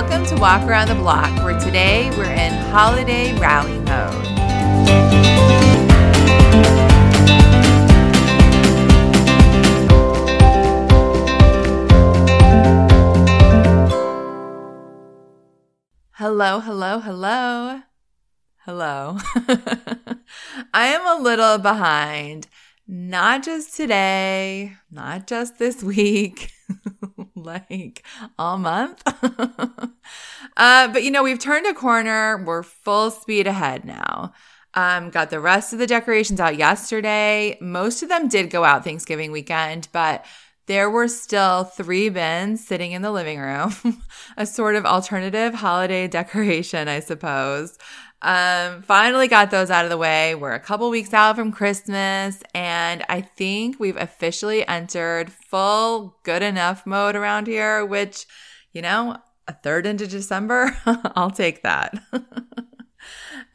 Welcome to Walk Around the Block, where today we're in holiday rally mode. Hello, hello, hello. Hello. I am a little behind. Not just today, not just this week, like all month. uh, but you know, we've turned a corner. We're full speed ahead now. Um, got the rest of the decorations out yesterday. Most of them did go out Thanksgiving weekend, but there were still three bins sitting in the living room, a sort of alternative holiday decoration, I suppose. Um, finally got those out of the way. We're a couple weeks out from Christmas, and I think we've officially entered full good enough mode around here, which, you know, a third into December, I'll take that.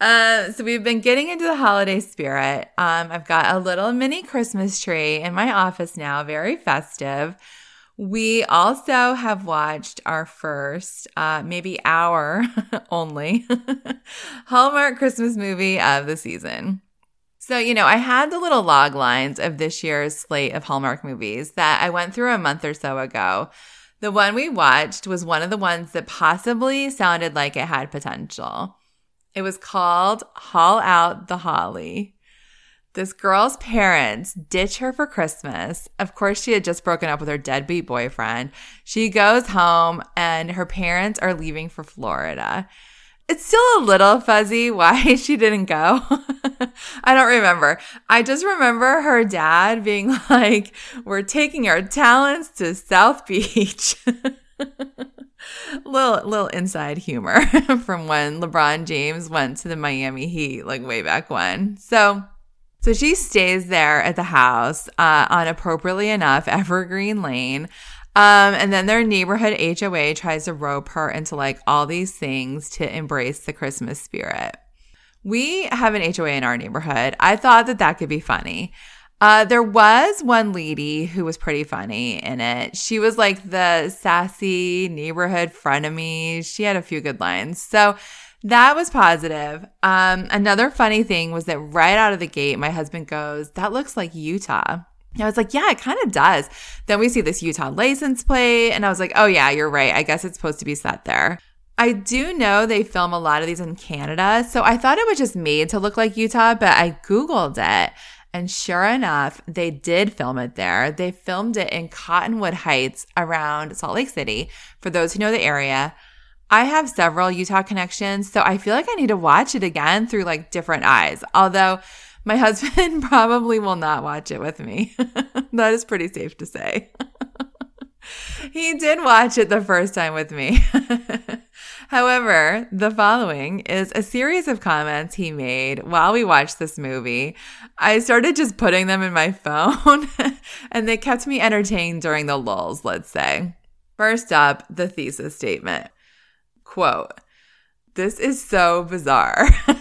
Uh, so we've been getting into the holiday spirit. Um, I've got a little mini Christmas tree in my office now, very festive. We also have watched our first, uh, maybe hour only, Hallmark Christmas movie of the season. So, you know, I had the little log lines of this year's slate of Hallmark movies that I went through a month or so ago. The one we watched was one of the ones that possibly sounded like it had potential. It was called Haul Out the Holly. This girl's parents ditch her for Christmas. Of course, she had just broken up with her deadbeat boyfriend. She goes home and her parents are leaving for Florida. It's still a little fuzzy why she didn't go. I don't remember. I just remember her dad being like, We're taking our talents to South Beach. little little inside humor from when LeBron James went to the Miami Heat like way back when. So so she stays there at the house uh, on appropriately enough Evergreen Lane. Um, and then their neighborhood HOA tries to rope her into like all these things to embrace the Christmas spirit. We have an HOA in our neighborhood. I thought that that could be funny. Uh, there was one lady who was pretty funny in it. She was like the sassy neighborhood frenemy. She had a few good lines. So that was positive. Um, another funny thing was that right out of the gate, my husband goes, That looks like Utah. I was like, yeah, it kind of does. Then we see this Utah license plate, and I was like, oh, yeah, you're right. I guess it's supposed to be set there. I do know they film a lot of these in Canada, so I thought it was just made to look like Utah, but I Googled it. And sure enough, they did film it there. They filmed it in Cottonwood Heights around Salt Lake City. For those who know the area, I have several Utah connections, so I feel like I need to watch it again through like different eyes. Although my husband probably will not watch it with me. that is pretty safe to say. he did watch it the first time with me. However, the following is a series of comments he made while we watched this movie. I started just putting them in my phone and they kept me entertained during the lulls, let's say. First up, the thesis statement. Quote, this is so bizarre.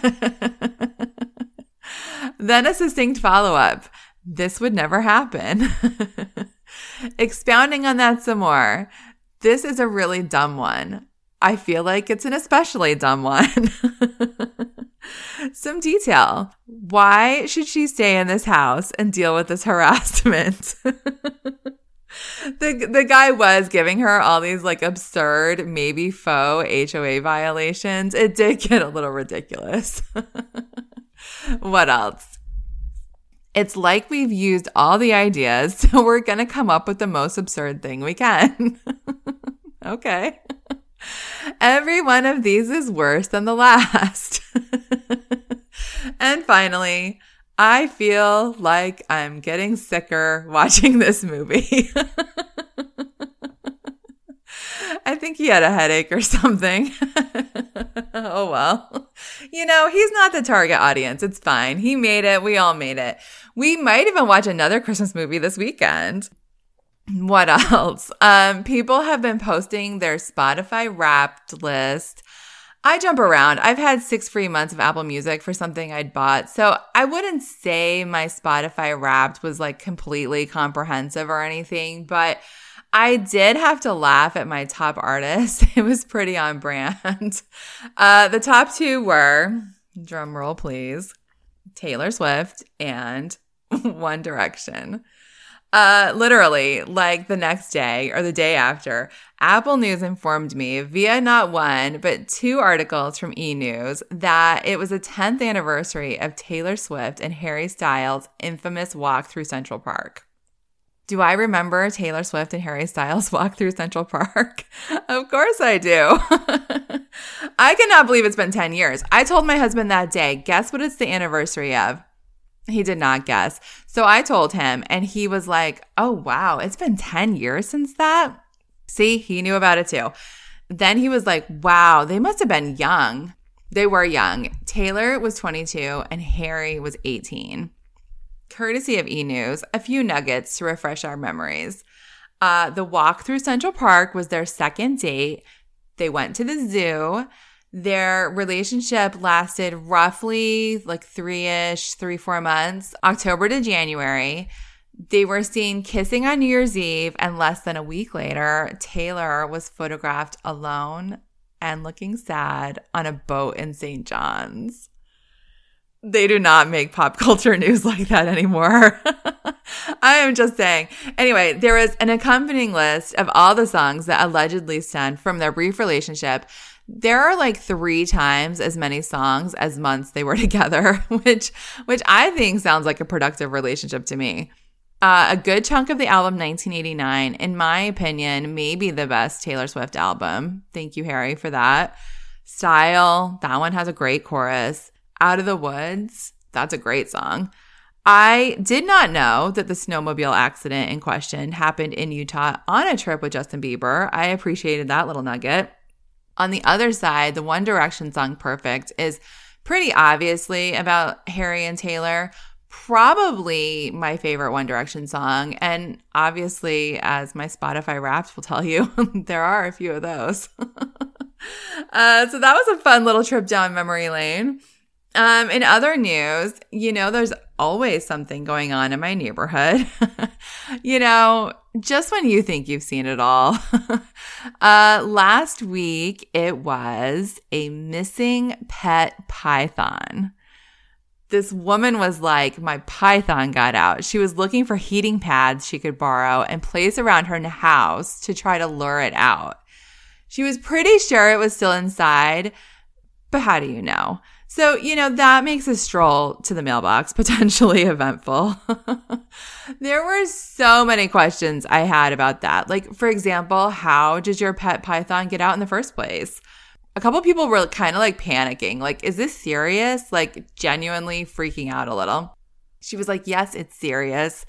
then a succinct follow up. This would never happen. Expounding on that some more. This is a really dumb one. I feel like it's an especially dumb one. Some detail. Why should she stay in this house and deal with this harassment? The the guy was giving her all these like absurd, maybe faux HOA violations. It did get a little ridiculous. what else? It's like we've used all the ideas, so we're going to come up with the most absurd thing we can. okay. Every one of these is worse than the last. and finally, I feel like I'm getting sicker watching this movie. I think he had a headache or something. oh well. You know, he's not the target audience. It's fine. He made it. We all made it. We might even watch another Christmas movie this weekend. What else? Um, people have been posting their Spotify wrapped list. I jump around. I've had six free months of Apple Music for something I'd bought. So I wouldn't say my Spotify wrapped was like completely comprehensive or anything, but I did have to laugh at my top artist. It was pretty on brand. Uh, the top two were, drum roll please, Taylor Swift and One Direction. Uh, literally, like the next day or the day after, Apple News informed me via not one, but two articles from E! News that it was the 10th anniversary of Taylor Swift and Harry Styles' infamous walk through Central Park. Do I remember Taylor Swift and Harry Styles walk through Central Park? of course I do. I cannot believe it's been 10 years. I told my husband that day, guess what it's the anniversary of? He did not guess. So I told him, and he was like, oh, wow, it's been 10 years since that. See, he knew about it too. Then he was like, wow, they must have been young. They were young. Taylor was 22 and Harry was 18 courtesy of e News, a few nuggets to refresh our memories. Uh, the walk through Central Park was their second date. They went to the zoo. Their relationship lasted roughly like three ish, three, four months, October to January. They were seen kissing on New Year's Eve, and less than a week later, Taylor was photographed alone and looking sad on a boat in St. John's they do not make pop culture news like that anymore. I am just saying. Anyway, there is an accompanying list of all the songs that allegedly stem from their brief relationship. There are like three times as many songs as months they were together, which which I think sounds like a productive relationship to me. Uh, a good chunk of the album 1989, in my opinion, may be the best Taylor Swift album. Thank you, Harry, for that. Style, that one has a great chorus. Out of the Woods. That's a great song. I did not know that the snowmobile accident in question happened in Utah on a trip with Justin Bieber. I appreciated that little nugget. On the other side, the One Direction song Perfect is pretty obviously about Harry and Taylor. Probably my favorite One Direction song. And obviously, as my Spotify wraps will tell you, there are a few of those. uh, so that was a fun little trip down memory lane. Um, in other news, you know, there's always something going on in my neighborhood. you know, just when you think you've seen it all. uh, last week, it was a missing pet python. This woman was like, My python got out. She was looking for heating pads she could borrow and place around her house to try to lure it out. She was pretty sure it was still inside, but how do you know? So, you know, that makes a stroll to the mailbox potentially eventful. there were so many questions I had about that. Like, for example, how did your pet python get out in the first place? A couple people were kind of like panicking. Like, is this serious? Like, genuinely freaking out a little. She was like, Yes, it's serious.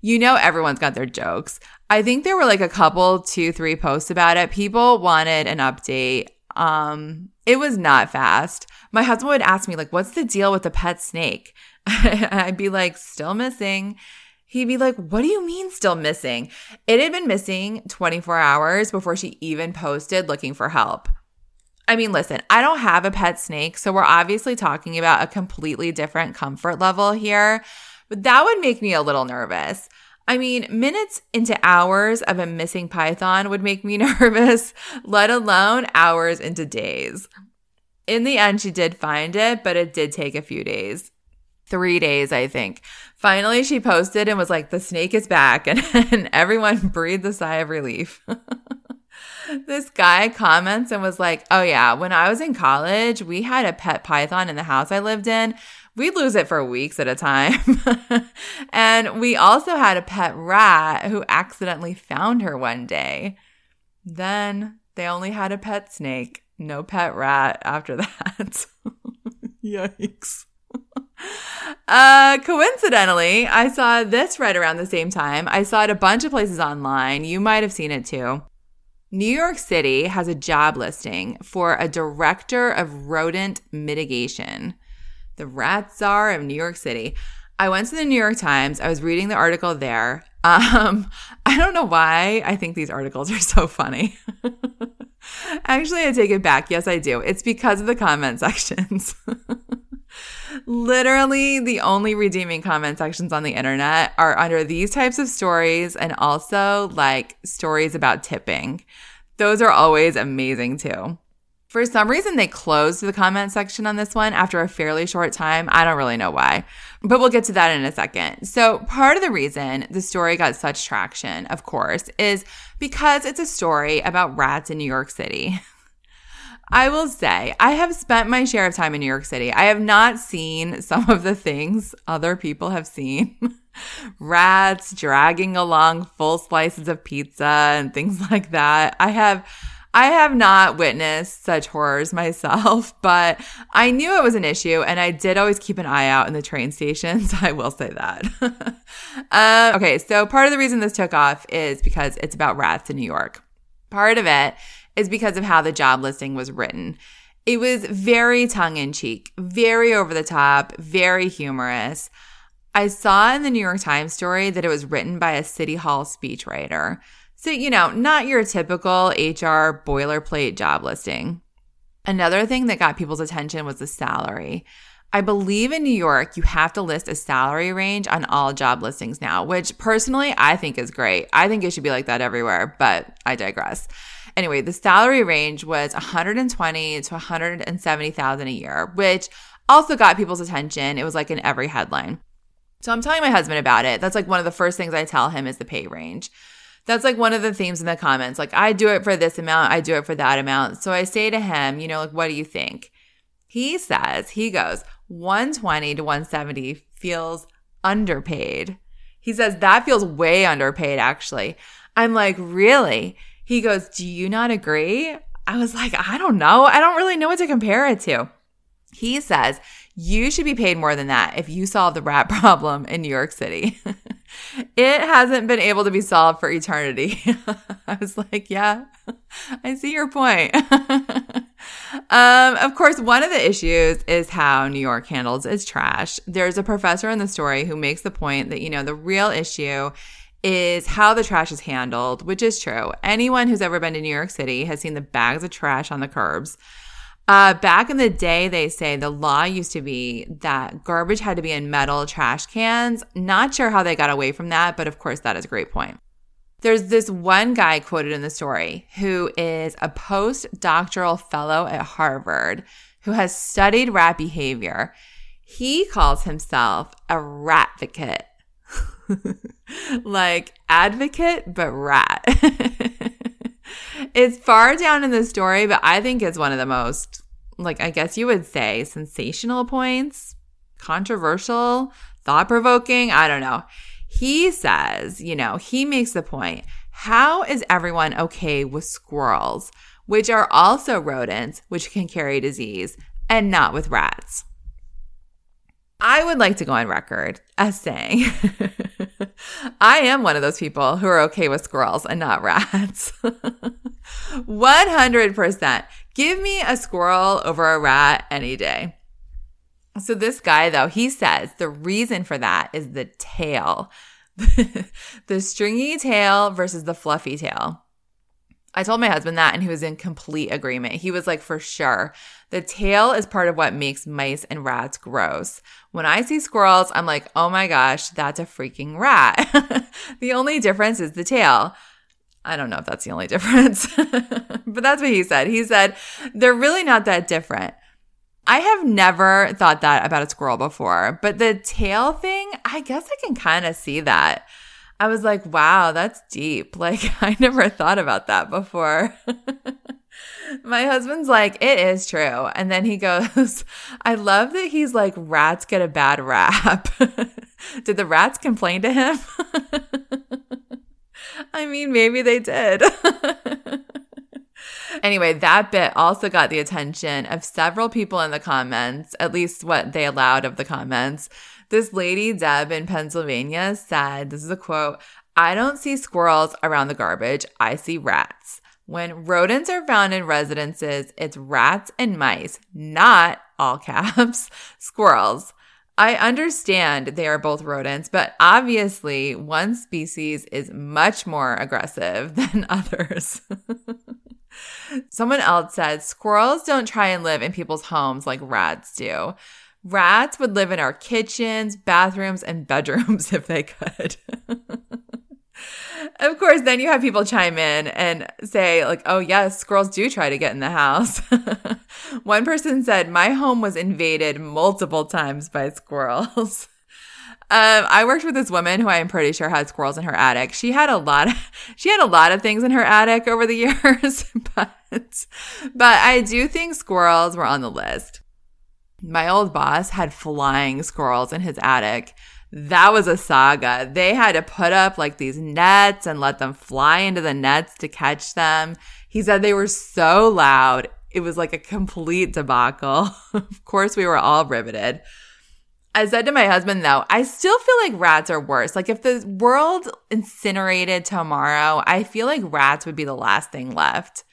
You know, everyone's got their jokes. I think there were like a couple, two, three posts about it. People wanted an update. Um, it was not fast. My husband would ask me, like, what's the deal with the pet snake? I'd be like, still missing. He'd be like, What do you mean still missing? It had been missing 24 hours before she even posted looking for help. I mean, listen, I don't have a pet snake, so we're obviously talking about a completely different comfort level here, but that would make me a little nervous. I mean, minutes into hours of a missing python would make me nervous, let alone hours into days. In the end, she did find it, but it did take a few days. Three days, I think. Finally, she posted and was like, the snake is back. And, and everyone breathed a sigh of relief. this guy comments and was like, Oh, yeah, when I was in college, we had a pet python in the house I lived in we'd lose it for weeks at a time. and we also had a pet rat who accidentally found her one day. Then they only had a pet snake, no pet rat after that. Yikes. Uh, coincidentally, I saw this right around the same time. I saw it a bunch of places online. You might have seen it too. New York City has a job listing for a director of rodent mitigation the rat czar of New York City. I went to the New York Times. I was reading the article there. Um, I don't know why I think these articles are so funny. Actually, I take it back. Yes, I do. It's because of the comment sections. Literally, the only redeeming comment sections on the internet are under these types of stories and also like stories about tipping. Those are always amazing too. For some reason, they closed the comment section on this one after a fairly short time. I don't really know why, but we'll get to that in a second. So, part of the reason the story got such traction, of course, is because it's a story about rats in New York City. I will say, I have spent my share of time in New York City. I have not seen some of the things other people have seen. Rats dragging along full slices of pizza and things like that. I have I have not witnessed such horrors myself, but I knew it was an issue and I did always keep an eye out in the train stations. I will say that. uh, okay, so part of the reason this took off is because it's about rats in New York. Part of it is because of how the job listing was written. It was very tongue in cheek, very over the top, very humorous. I saw in the New York Times story that it was written by a City Hall speechwriter. So, you know, not your typical HR boilerplate job listing. Another thing that got people's attention was the salary. I believe in New York, you have to list a salary range on all job listings now, which personally I think is great. I think it should be like that everywhere, but I digress. Anyway, the salary range was 120 to 170,000 a year, which also got people's attention. It was like in every headline. So I'm telling my husband about it. That's like one of the first things I tell him is the pay range that's like one of the themes in the comments. Like, I do it for this amount, I do it for that amount. So I say to him, you know, like, what do you think? He says, he goes, 120 to 170 feels underpaid. He says, that feels way underpaid, actually. I'm like, really? He goes, do you not agree? I was like, I don't know. I don't really know what to compare it to. He says, you should be paid more than that if you solve the rat problem in New York City. it hasn't been able to be solved for eternity. I was like, yeah, I see your point. um, of course, one of the issues is how New York handles its trash. There's a professor in the story who makes the point that, you know, the real issue is how the trash is handled, which is true. Anyone who's ever been to New York City has seen the bags of trash on the curbs. Uh, back in the day, they say the law used to be that garbage had to be in metal trash cans. Not sure how they got away from that, but of course, that is a great point. There's this one guy quoted in the story who is a postdoctoral fellow at Harvard who has studied rat behavior. He calls himself a rat advocate, like advocate, but rat. it's far down in the story, but I think it's one of the most, like, I guess you would say, sensational points, controversial, thought provoking. I don't know. He says, you know, he makes the point how is everyone okay with squirrels, which are also rodents, which can carry disease, and not with rats? I would like to go on record as saying I am one of those people who are okay with squirrels and not rats. 100%. Give me a squirrel over a rat any day. So, this guy, though, he says the reason for that is the tail the stringy tail versus the fluffy tail. I told my husband that and he was in complete agreement. He was like, for sure. The tail is part of what makes mice and rats gross. When I see squirrels, I'm like, oh my gosh, that's a freaking rat. the only difference is the tail. I don't know if that's the only difference, but that's what he said. He said, they're really not that different. I have never thought that about a squirrel before, but the tail thing, I guess I can kind of see that. I was like, wow, that's deep. Like, I never thought about that before. My husband's like, it is true. And then he goes, I love that he's like, rats get a bad rap. did the rats complain to him? I mean, maybe they did. Anyway, that bit also got the attention of several people in the comments, at least what they allowed of the comments. This lady, Deb in Pennsylvania, said, This is a quote I don't see squirrels around the garbage, I see rats. When rodents are found in residences, it's rats and mice, not all caps, squirrels. I understand they are both rodents, but obviously one species is much more aggressive than others. Someone else said squirrels don't try and live in people's homes like rats do. Rats would live in our kitchens, bathrooms, and bedrooms if they could. of course, then you have people chime in and say, like, oh, yes, squirrels do try to get in the house. One person said, my home was invaded multiple times by squirrels. Um, I worked with this woman who I am pretty sure had squirrels in her attic. She had a lot of, she had a lot of things in her attic over the years, but, but I do think squirrels were on the list. My old boss had flying squirrels in his attic. That was a saga. They had to put up like these nets and let them fly into the nets to catch them. He said they were so loud. It was like a complete debacle. of course, we were all riveted. I said to my husband, though, I still feel like rats are worse. Like, if the world incinerated tomorrow, I feel like rats would be the last thing left.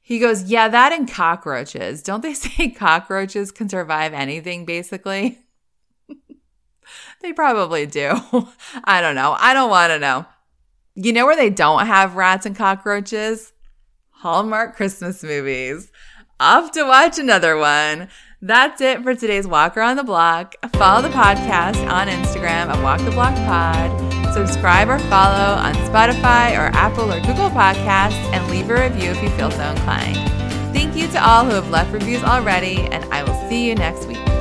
He goes, Yeah, that and cockroaches. Don't they say cockroaches can survive anything, basically? they probably do. I don't know. I don't want to know. You know where they don't have rats and cockroaches? Hallmark Christmas movies. Off to watch another one. That's it for today's Walk Around the Block. Follow the podcast on Instagram at Walk the Block Pod. Subscribe or follow on Spotify or Apple or Google Podcasts and leave a review if you feel so inclined. Thank you to all who have left reviews already, and I will see you next week.